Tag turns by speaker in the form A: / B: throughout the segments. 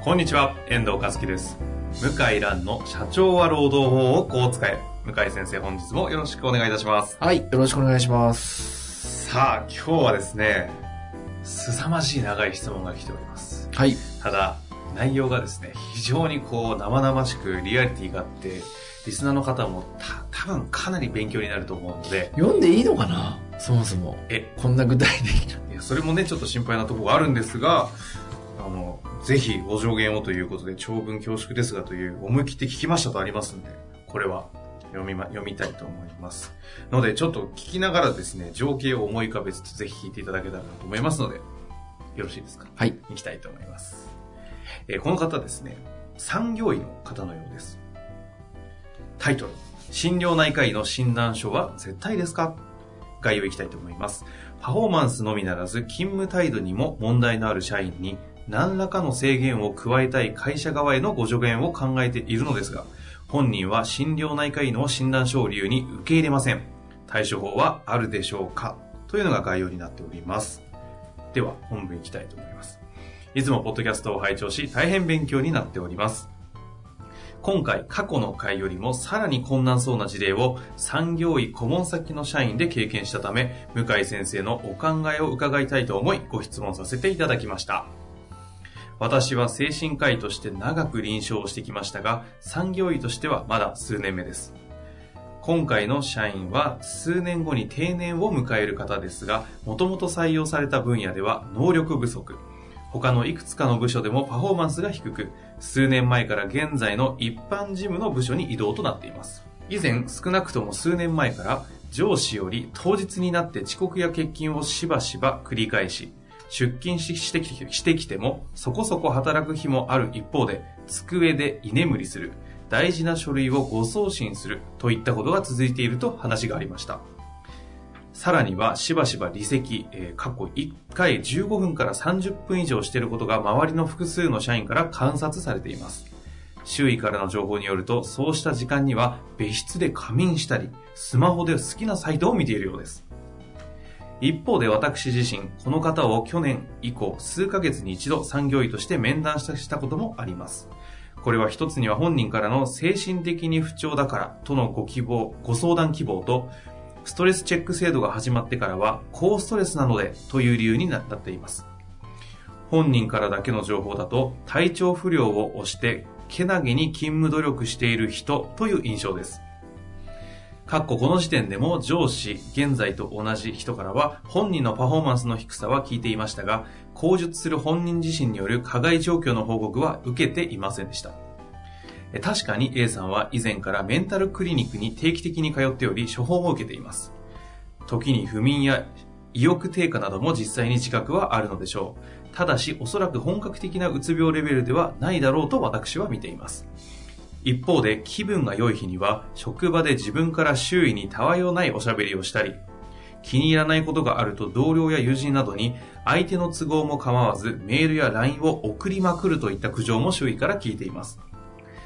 A: こんにちは、遠藤和樹です。向井蘭の社長は労働法をこう使え。向井先生、本日もよろしくお願いいたします。
B: はい、よろしくお願いします。
A: さあ、今日はですね、凄まじい長い質問が来ております。
B: はい。
A: ただ、内容がですね、非常にこう、生々しくリアリティがあって、リスナーの方もた多分かなり勉強になると思うので、
B: 読んでいいのかな？そもそも。
A: え、
B: こんな具体的な。
A: いやそれもね、ちょっと心配なところがあるんですが、あの、ぜひご助言をということで、長文恐縮ですがという、思い切って聞きましたとありますんで、これは読みま、読みたいと思います。ので、ちょっと聞きながらですね、情景を思い浮かべつつ、ぜひ聞いていただけたらなと思いますので、よろしいですか？
B: はい。
A: いきたいと思います。えーこの方ですね、産業医の方のようです。タイトル、診療内科医の診断書は絶対ですか？概要いきたいと思います。パフォーマンスのみならず勤務態度にも問題のある社員に何らかの制限を加えたい会社側へのご助言を考えているのですが、本人は診療内科医の診断書を理由に受け入れません。対処法はあるでしょうか？というのが概要になっております。では、本文いきたいと思います。いつもポッドキャストを拝聴し、大変勉強になっております。今回、過去の回よりもさらに困難そうな事例を産業医顧問先の社員で経験したため、向井先生のお考えを伺いたいと思い、ご質問させていただきました。私は精神科医として長く臨床をしてきましたが、産業医としてはまだ数年目です。今回の社員は数年後に定年を迎える方ですが、もともと採用された分野では能力不足。他のいくつかの部署でもパフォーマンスが低く、数年前から現在の一般事務の部署に移動となっています。以前、少なくとも数年前から上司より当日になって遅刻や欠勤をしばしば繰り返し、出勤してきてしてきてもそこそこ働く日もある一方で、机で居眠りする、大事な書類を誤送信するといったことが続いていると話がありました。さらには、しばしば離席、えー過去1回15分から30分以上していることが周りの複数の社員から観察されています。周囲からの情報によると、そうした時間には別室で仮眠したり、スマホで好きなサイトを見ているようです。一方で私自身、この方を去年以降数ヶ月に一度産業医として面談したこともあります。これは一つには本人からの精神的に不調だからとのご希望、ご相談希望と、ストレスチェック制度が始まってからは高ストレスなのでという理由になっています。本人からだけの情報だと体調不良を押してけなげに勤務努力している人という印象です。かっこの時点でも上司、現在と同じ人からは本人のパフォーマンスの低さは聞いていましたが、口述する本人自身による加害状況の報告は受けていませんでした。確かに A さんは以前からメンタルクリニックに定期的に通っており処方も受けています。時に不眠や意欲低下なども実際に自覚はあるのでしょう。ただしおそらく本格的なうつ病レベルではないだろうと私は見ています。一方で気分が良い日には職場で自分から周囲にたわいをないおしゃべりをしたり、気に入らないことがあると同僚や友人などに相手の都合も構わずメールや LINE を送りまくるといった苦情も周囲から聞いています。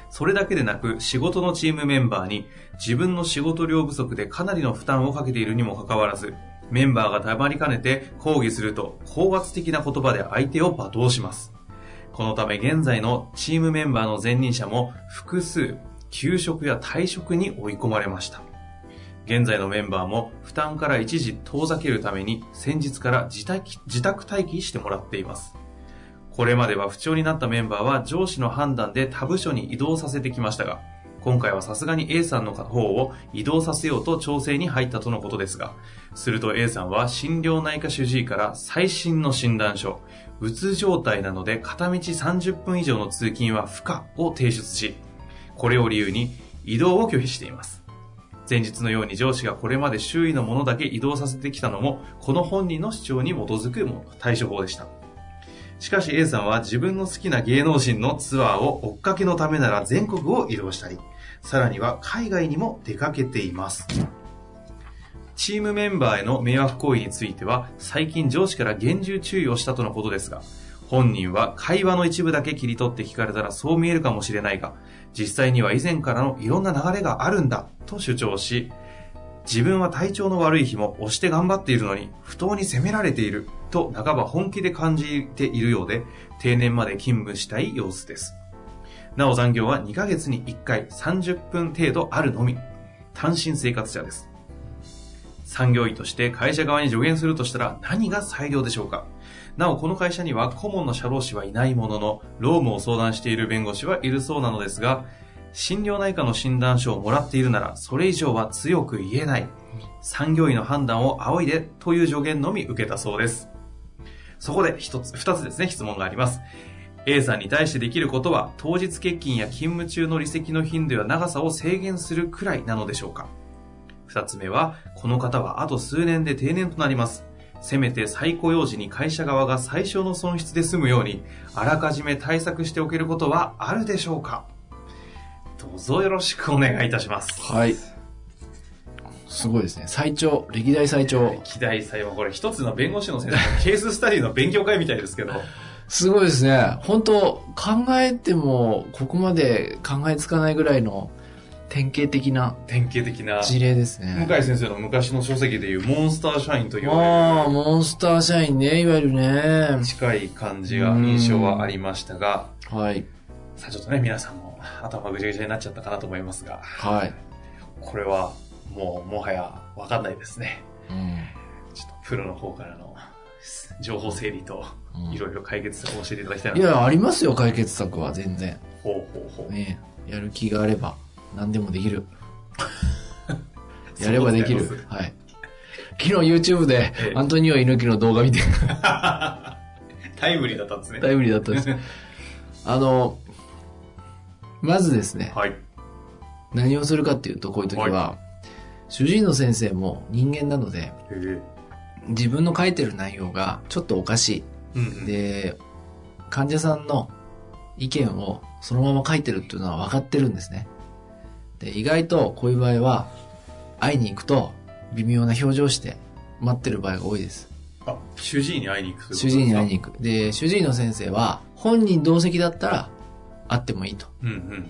A: それだけでなく仕事のチームメンバーに自分の仕事量不足でかなりの負担をかけているにもかかわらず、メンバーがたまりかねて抗議すると高圧的な言葉で相手を罵倒します。このため現在のチームメンバーの前任者も複数休職や退職に追い込まれました。現在のメンバーも負担から一時遠ざけるために先日から自宅自宅待機してもらっています。これまでは不調になったメンバーは上司の判断で他部署に移動させてきましたが、今回はさすがに A さんの方を移動させようと調整に入ったとのことですが、すると A さんは心療内科主治医から最新の診断書、うつ状態なので片道30分以上の通勤は不可を提出し、これを理由に移動を拒否しています。前日のように上司がこれまで周囲のものだけ移動させてきたのも、この本人の主張に基づくもの対処法でした。しかし A さんは自分の好きな芸能人のツアーを追っかけのためなら全国を移動したり、さらには海外にも出かけています。チームメンバーへの迷惑行為については、最近上司から厳重注意をしたとのことですが、本人は会話の一部だけ切り取って聞かれたらそう見えるかもしれないが、実際には以前からのいろんな流れがあるんだと主張し、自分は体調の悪い日も押して頑張っているのに不当に責められていると半ば本気で感じているようで定年まで勤務したい様子です。なお残業は2ヶ月に1回30分程度あるのみ。単身生活者です。産業医として会社側に助言するとしたら何が最良でしょうかなお、この会社には顧問の社労士はいないものの、労務を相談している弁護士はいるそうなのですが、心療内科の診断書をもらっているなら、それ以上は強く言えない。産業医の判断を仰いでという助言のみ受けたそうです。そこで一つ、二つですね、質問があります。A さんに対してできることは、当日欠勤や勤務中の離席の頻度や長さを制限するくらいなのでしょうか二つ目は、この方はあと数年で定年となります。せめて再雇用時に会社側が最小の損失で済むように、あらかじめ対策しておけることはあるでしょうかどうぞよろしくお願いいたします。
B: はい。すごいですね。最長、歴代最長。
A: 期待祭はこれ一つの弁護士の先生のケーススタディの勉強会みたいですけど。
B: すごいですね。本当考えても、ここまで考えつかないぐらいの典型的な
A: 典型的な、
B: 事例ですね。
A: 向井先生の昔の書籍でいうモンスター社員という
B: ああ、モンスター社員ね、いわゆるね。
A: 近い感じが、印象はありましたが、
B: はい。
A: さあちょっとね、皆さんも頭ぐちゃぐちゃになっちゃったかなと思いますが、
B: はい。
A: これはもうもはやわかんないですね。
B: うん。
A: ちょっとプロの方からの情報整理と
B: うん
A: いろいろ解決策を教えていただきたいないと。
B: や、ありますよ、解決策は全然。
A: ほうほうほう。
B: ねやる気があれば、何でもできる。やればできる。はい。昨日 YouTube で
A: ええ、
B: アントニオ猪木の動画見て、
A: タイムリーだったんですね。
B: タイムリーだったんです。あの、まずですね、
A: はい。
B: 何をするかっていうと、こういう時は、主治医の先生も人間なので、
A: へえ。
B: 自分の書いてる内容がちょっとおかし
A: うんう
B: い。
A: ん。
B: で、患者さんの意見をそのまま書いてるっていうのは分かってるんですね。で、意外とこういう場合は、会いに行くと微妙な表情して待ってる場合が多いです。
A: あ、主治医に会いに行く
B: 主治医に会いに
A: く。
B: 行く。で、主治医の先生は本人同席だったら会ってもいいと。
A: うんうん。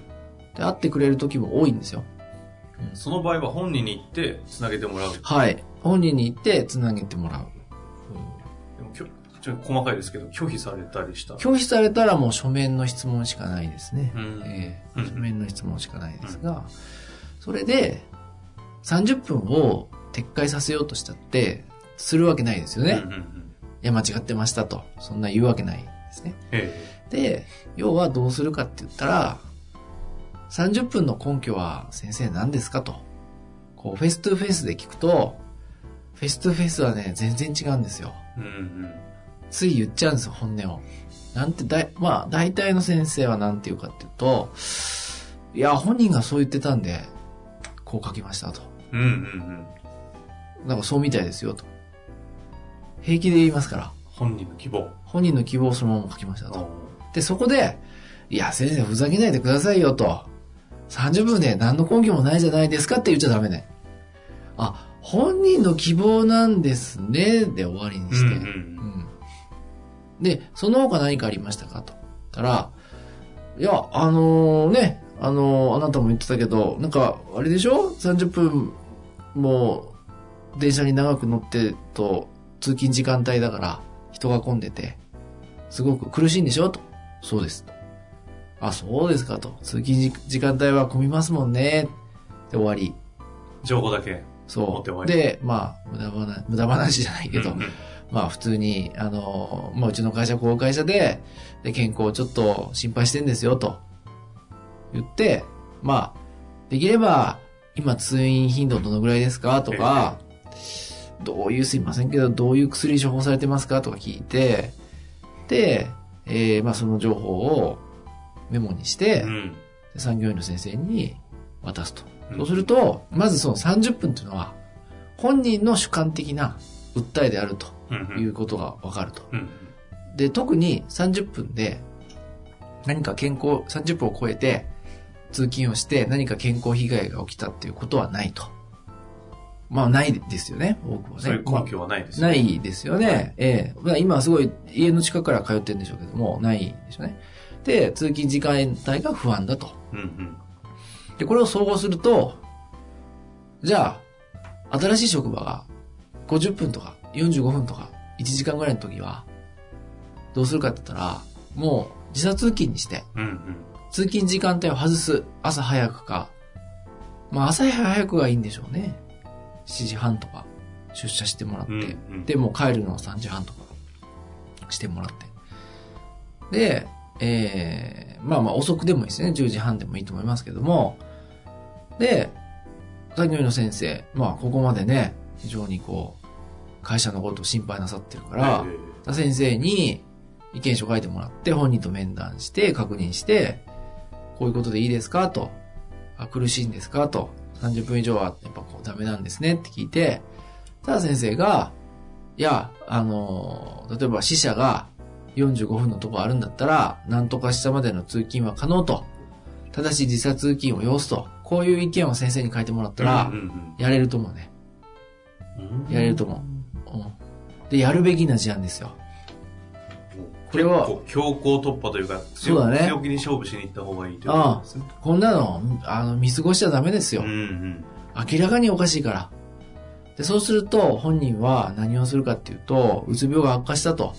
B: で、会ってくれる時も多いんですよ。
A: その場合は本人に行って繋げてもらう。
B: はい。本人に行って繋げてもらう。
A: でもきょちょっと細かいですけど、拒否されたりした？
B: 拒否されたらもう書面の質問しかないですね。
A: うん
B: え
A: うん
B: え書面の質問しかないですが、それで30分を撤回させようとしたって、するわけないですよね。
A: うんうんうん。
B: いや、間違ってましたと。そんな言うわけないですね。
A: え
B: で、要はどうするかって言ったら、30分の根拠は先生何ですかと。こう、 face to face で聞くと、 face to face はね、全然違うんですよ。
A: えうんうん。
B: つい言っちゃうんですよ、本音を。なんてだい、まあ、大体の先生はなんて言うかっていうと、いや、本人がそう言ってたんで、こう書きましたと。
A: うんうんうん。
B: なんかそうみたいですよと。平気で言いますから。
A: 本人の希望。
B: 本人の希望をそのまま書きましたと。
A: あ
B: で、そこで、いや、先生ふざけないでくださいよと。30分で何の根拠もないじゃないですかって言っちゃダメね。あ、本人の希望なんですね。で終わりに
A: うん
B: して。
A: うん
B: うんで、その他何かありましたか？と。たら、いや、あのね、あのあなたも言ってたけど、なんか、あれでしょ ?30 分もう電車に長く乗ってると通勤時間帯だから人が混んでて、すごく苦しいんでしょ？と。そうです。あ、そうですかと。通勤時時間帯は混みますもんね。で終わり。
A: 情報だけ。
B: そう。で、まあ、無駄話、無駄話じゃないけど、
A: うんうん
B: まあ普通に、あの、まあうちの会社こう会社で、で、健康をちょっと心配してんですよ、と言って、まあ、できれば、今通院頻度どのぐらいですか？とか、どういう、すいませんけど、どういう薬処方されてますか？とか聞いて、で、えーまあその情報をメモにして、
A: うん。
B: で産業医の先生に渡すと。そうすると、まずその30分っていうのは、本人の主観的な訴えであると
A: うん
B: いうことがわかると。
A: うん。
B: で、特に30分で何か健康、30分を超えて通勤をして何か健康被害が起きたっていうことはないと。まあないですよね、多くはね。
A: そういう根拠はないですね。
B: ないですよね。ええまあ今はすごい家の近くから通ってるんでしょうけども、ないでしょうね。で、通勤時間帯が不安だと。
A: うんうん。
B: で、これを総合すると、じゃあ、新しい職場が50分とか45分とか1時間ぐらいの時は、どうするかって言ったら、もう時差通勤にして、
A: うんうん。
B: 通勤時間帯を外す。朝早くか。まあ朝早くがいいんでしょうね。7時半とか出社してもらって。
A: うんうん
B: で、もう帰るのは3時半とかしてもらって。で、えー、まあまあ遅くでもいいですね。10時半でもいいと思いますけども。で、産業医の先生、まあここまでね、非常にこう、会社のことを心配なさってるから、
A: え
B: 先生に意見書書いてもらって、本人と面談して、確認して、こういうことでいいですか？と。あ、苦しいんですか？と。30分以上はやっぱこうダメなんですね？って聞いて、ただ先生が、いや、あの、例えば死者が45分のとこあるんだったら、なんとか下までの通勤は可能と。ただし時差通勤を要すと。こういう意見を先生に書いてもらったらやれると思うね。
A: うん
B: やれると思う。うん。で、やるべきな事案ですよ。これは
A: 強行突破というか、
B: そうだね
A: 強気に勝負しに行った方がいいということですね。
B: こんなの、あの、見過ごしちゃダメですよ
A: うん。うん。
B: 明らかにおかしいから。で、そうすると、本人は何をするかっていうと、うつ病が悪化したと。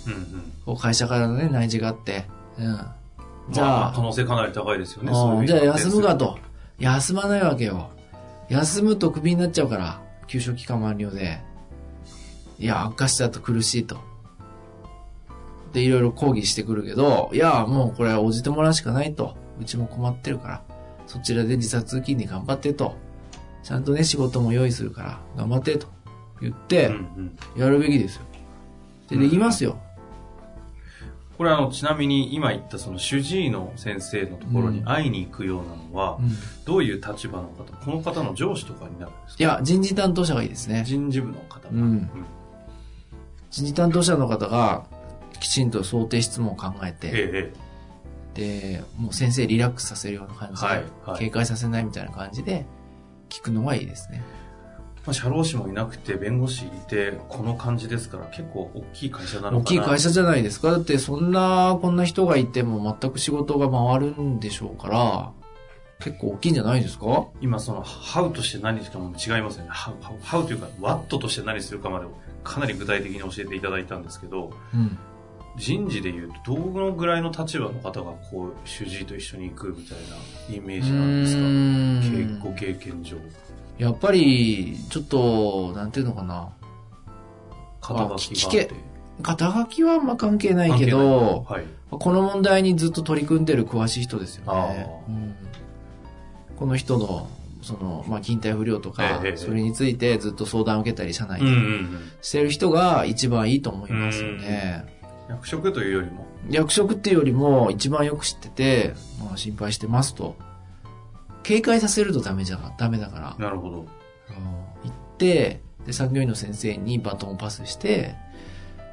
A: うんうん。
B: 会社からのね、内示があって。うん。じ
A: ま
B: ゃあ、
A: 可能性かなり高いですよね。
B: うん
A: そういう
B: じゃあ
A: 人
B: 休むかと。休まないわけよ。休むとクビになっちゃうから、休職期間満了で。いや、悪化しちゃうと苦しいと。で、いろいろ抗議してくるけど、いや、もうこれは応じてもらうしかないと。うちも困ってるから、そちらで自殺通勤で頑張ってと。ちゃんとね、仕事も用意するから、頑張ってと。言って。やるべきですよ。で、できますよ。
A: これあの、ちなみに今言ったその主治医の先生のところに会いに行くようなのは、
B: うん
A: どういう立場の方この方の上司とかになるんですか？
B: いや、人事担当者がいいですね。
A: 人事部の方が。
B: うん人事担当者の方が、きちんと想定質問を考えて、
A: ええ
B: で、もう先生リラックスさせるような感じで、
A: はいはい
B: 警戒させないみたいな感じで、聞くのがいいですね。
A: まあ、社労士もいなくて、弁護士いて、この感じですから、結構大きい会社なのかな。
B: 大きい会社じゃないですか。だってそんな、こんな人がいても全く仕事が回るんでしょうから、結構大きいんじゃないですか？
A: 今その、ハウとして何するかも違いますよね。ハウ、ハウハウというか、ワットとして何するかまでをかなり具体的に教えていただいたんですけど、
B: うん。
A: 人事でいうと、どのぐらいの立場の方がこう、主治医と一緒に行くみたいなイメージなんですか？ご経験上。
B: やっぱり、ちょっと、なんていうのかな。
A: 肩書き。
B: 肩書きはあんま関係ないけど、
A: はい。
B: この問題にずっと取り組んでる詳しい人ですよね。うんこの人の、その、まあ、勤怠不良とか、
A: ええ
B: それについてずっと相談を受けたり、社内で。してる人が一番いいと思いますよね。
A: 役職というよりも、
B: 役職っていうよりも一番よく知ってて、まあ、心配してますと。警戒させるとダメじゃが、ダメだから。
A: なるほど。
B: うん行って、で、産業医の先生にバトンをパスして、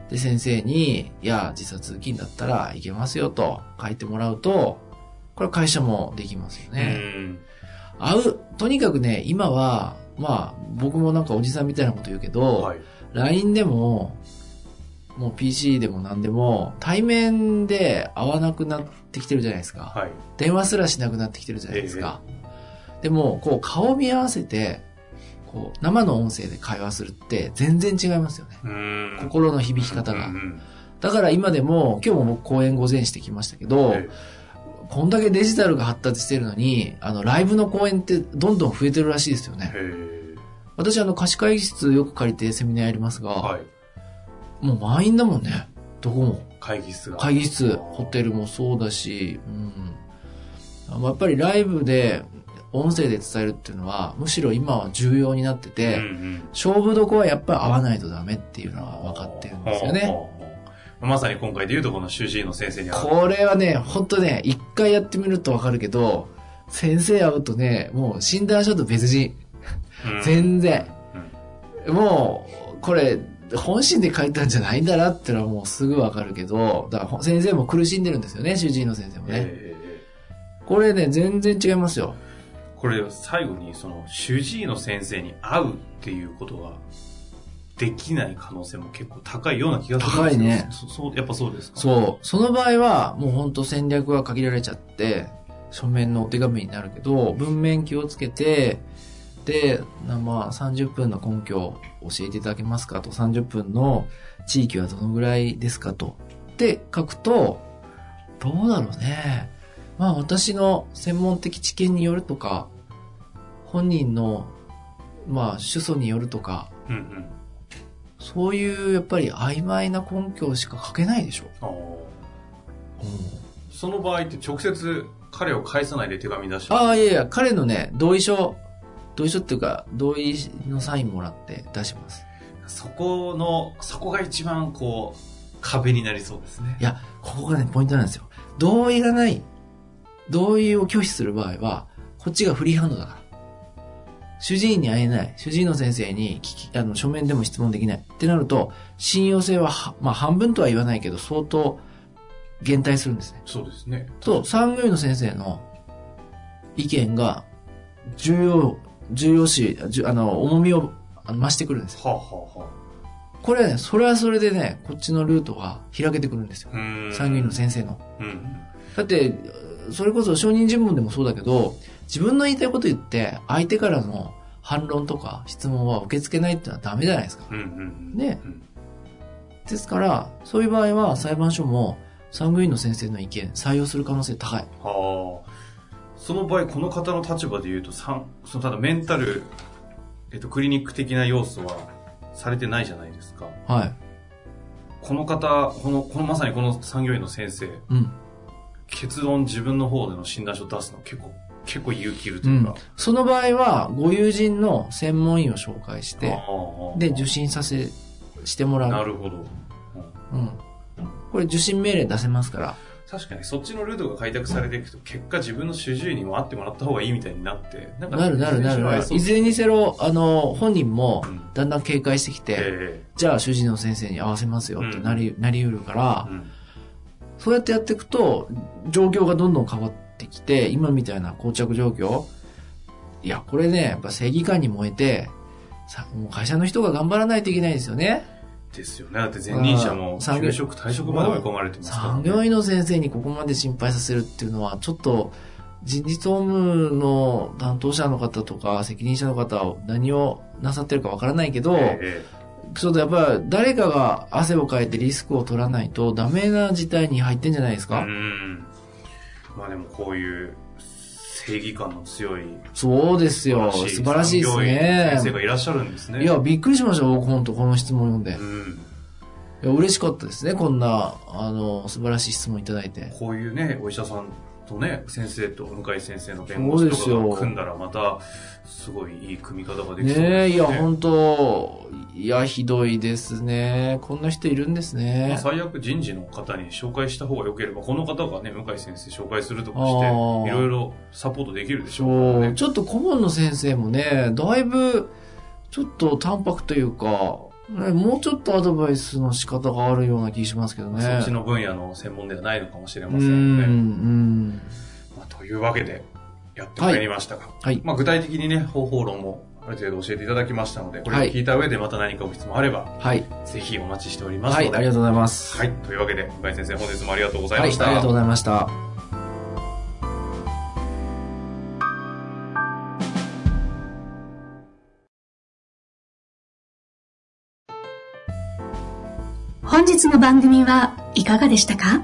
B: で、先生に、いや、自殺金だったらいけますよと書いてもらうと、これは会社もできますよね。
A: うん
B: 会う、とにかくね、今は、まあ、僕もなんかおじさんみたいなこと言うけど、
A: はい。
B: LINE でも、もう PC でも何でも、対面で会わなくなってきてるじゃないですか。
A: はい。
B: 電話すらしなくなってきてるじゃないですか。でも、こう、顔を見合わせて、こう、生の音声で会話するって全然違いますよね。
A: うん。
B: 心の響き方が。だから今でも、今日も僕講演午前してきましたけど、
A: え
B: こんだけデジタルが発達してるのに、あの、ライブの講演ってどんどん増えてるらしいですよね。
A: え
B: 私、あの、貸し会議室よく借りてセミナーやりますが、
A: はい。
B: もう満員だもんね。どこも。
A: 会議室が。
B: 会議室、ホテルもそうだし、うん。やっぱりライブで音声で伝えるっていうのは、むしろ今は重要になってて、
A: うんうん
B: 勝負どこはやっぱり合わないとダメっていうのは分かってるんですよね。
A: まさに今回で言うとこの主治医の先生に会う。
B: これはね、ほんとね、一回やってみると分かるけど、先生会うとね、もう診断書と別人。
A: うん
B: 全然。もう、これ、本心で書いたんじゃないんだなってのはもうすぐわかるけど、だから先生も苦しんでるんですよね、主治医の先生もね。
A: ええ
B: これね、全然違いますよ。
A: これ最後にその主治医の先生に会うっていうことができない可能性も結構高いような気がするんですけど
B: 高いね
A: そそうやっぱそうですか？
B: そう。その場合は、もう本当戦略が限られちゃって、書面のお手紙になるけど、文面気をつけて、で、なまあ、30分の根拠を教えていただけますかと、30分の地域はどのぐらいですかと。で、書くと、どうだろうね。まあ、私の専門的知見によるとか、本人の、まあ、主訴によるとか、
A: うんうん
B: そういう、やっぱり曖昧な根拠しか書けないでしょ。
A: あーその場合って直接彼を返さないで手紙出しちゃう
B: ああ、いやいや、彼のね、同意書、同意書っていうか、同意のサインもらって出します。
A: そこのそこが一番こう壁になりそうですね
B: いや、ここがね、ポイントなんですよ。同意がない、同意を拒否する場合は、こっちがフリーハンドだから。主治医に会えない、主治医の先生に聞き、あの、書面でも質問できない。ってなると、信用性はは、まあ、半分とは言わないけど、相当減退するんですね。
A: そうですね
B: と、産業医の先生の意見が重要、重要視、あの、重みを増してくるんですよ。
A: はあはあは
B: これはね、それはそれでね、こっちのルートが開けてくるんですよ産業医の先生の。
A: うん
B: だって、それこそ証人尋問でもそうだけど、自分の言いたいこと言って、相手からの反論とか質問は受け付けないってのはダメじゃないですか。
A: うん
B: ね
A: うん
B: ですから、そういう場合は裁判所も産業医の先生の意見採用する可能性高い。
A: はあその場合この方の立場で言うとそのただメンタル、えっと、クリニック的な要素はされてないじゃないですか
B: はい。
A: この方このこのまさにこの産業医の先生
B: うん。
A: 結論自分の方での診断書を出すの結構結構勇気いると
B: うん
A: いうか、、
B: その場合は、ご友人の専門医を紹介して、で、受診させ、してもらう。
A: なるほど、うん。
B: うん。これ受診命令出せますから。
A: 確かにそっちのルートが開拓されていくと結果自分の主治医にも会ってもらった方がいいみたいになってな
B: なるなるなる。いず
A: れ
B: れにせよ、あの、本人も
A: うん、
B: だんだん警戒してきて、
A: え
B: じゃあ主治医の先生に合わせますよってなり、なりうるから
A: え、うん
B: そうやってやっていくと、状況がどんどん変わってきて、今みたいな膠着状況、いや、これね、やっぱ正義感に燃えて、さもう会社の人が頑張らないといけないですよね。
A: ですよね。だって前任者も
B: あ産業
A: 休職退職まで追い込まれてますから、
B: 産業医の先生にここまで心配させるっていうのは、ちょっと、人事総務の担当者の方とか責任者の方は何をなさってるかわからないけど、
A: ええ
B: ちょっとやっぱり誰かが汗をかいてリスクを取らないとダメな事態に入ってんじゃないです
A: う
B: か。
A: んまあでもこういう正義感の強い
B: そうですよ。素晴らしいですね
A: 先生。がいらっしゃるんですね
B: いや、びっくりしました、僕、本当この質問読んで。
A: うん
B: いや、嬉しかったですね、こんな、あの、素晴らしい質問いただいて。
A: こういうねお医者さんとね先生と向井先生の弁護士とか組んだらまたすごいいい組み方ができそうですね
B: ねえ、いや、本当いや、ひどいですね。こんな人いるんです
A: まあ
B: ね。
A: 最悪人事の方に紹介した方が良ければこの方がね向井先生紹介するとかしていろいろサポートできるでしょうから
B: ちょっと顧問の先生もね、だいぶ、ちょっと淡白というか、ね、もうちょっとアドバイスの仕方があるような気しますけどね。
A: そっちの分野の専門ではないのかもしれ
B: う
A: ませんね。
B: ん、うん。
A: まあ、というわけで、やってまいりましたが、
B: はい。
A: まあ、具体的にね、方法論もある程度教えていただきましたので、これを聞いた上でまた何かご質問あれば、
B: はい。
A: ぜひお待ちしております
B: はい、
A: ので。
B: ありがとうございます。
A: はい。というわけで、向井先生、本日もありがとうござい
B: はい、
A: ました。
B: ありがとうございました。
C: 本日の番組はいかがでしたか？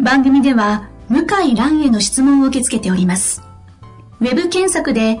C: 番組では向井蘭への質問を受け付けております。ウェブ検索で